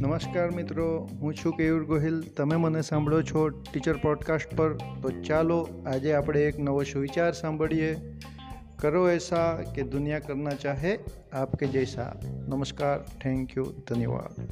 નમસ્કાર મિત્રો હું છું કેયુર ગોહિલ તમે મને સાંભળો છો ટીચર પોડકાસ્ટ પર તો ચાલો આજે આપણે એક નવો સુવિચાર સાંભળીએ કરો એસા કે દુનિયા કરના ચાહે આપકે જૈસા નમસ્કાર થેન્ક યુ ધન્યવાદ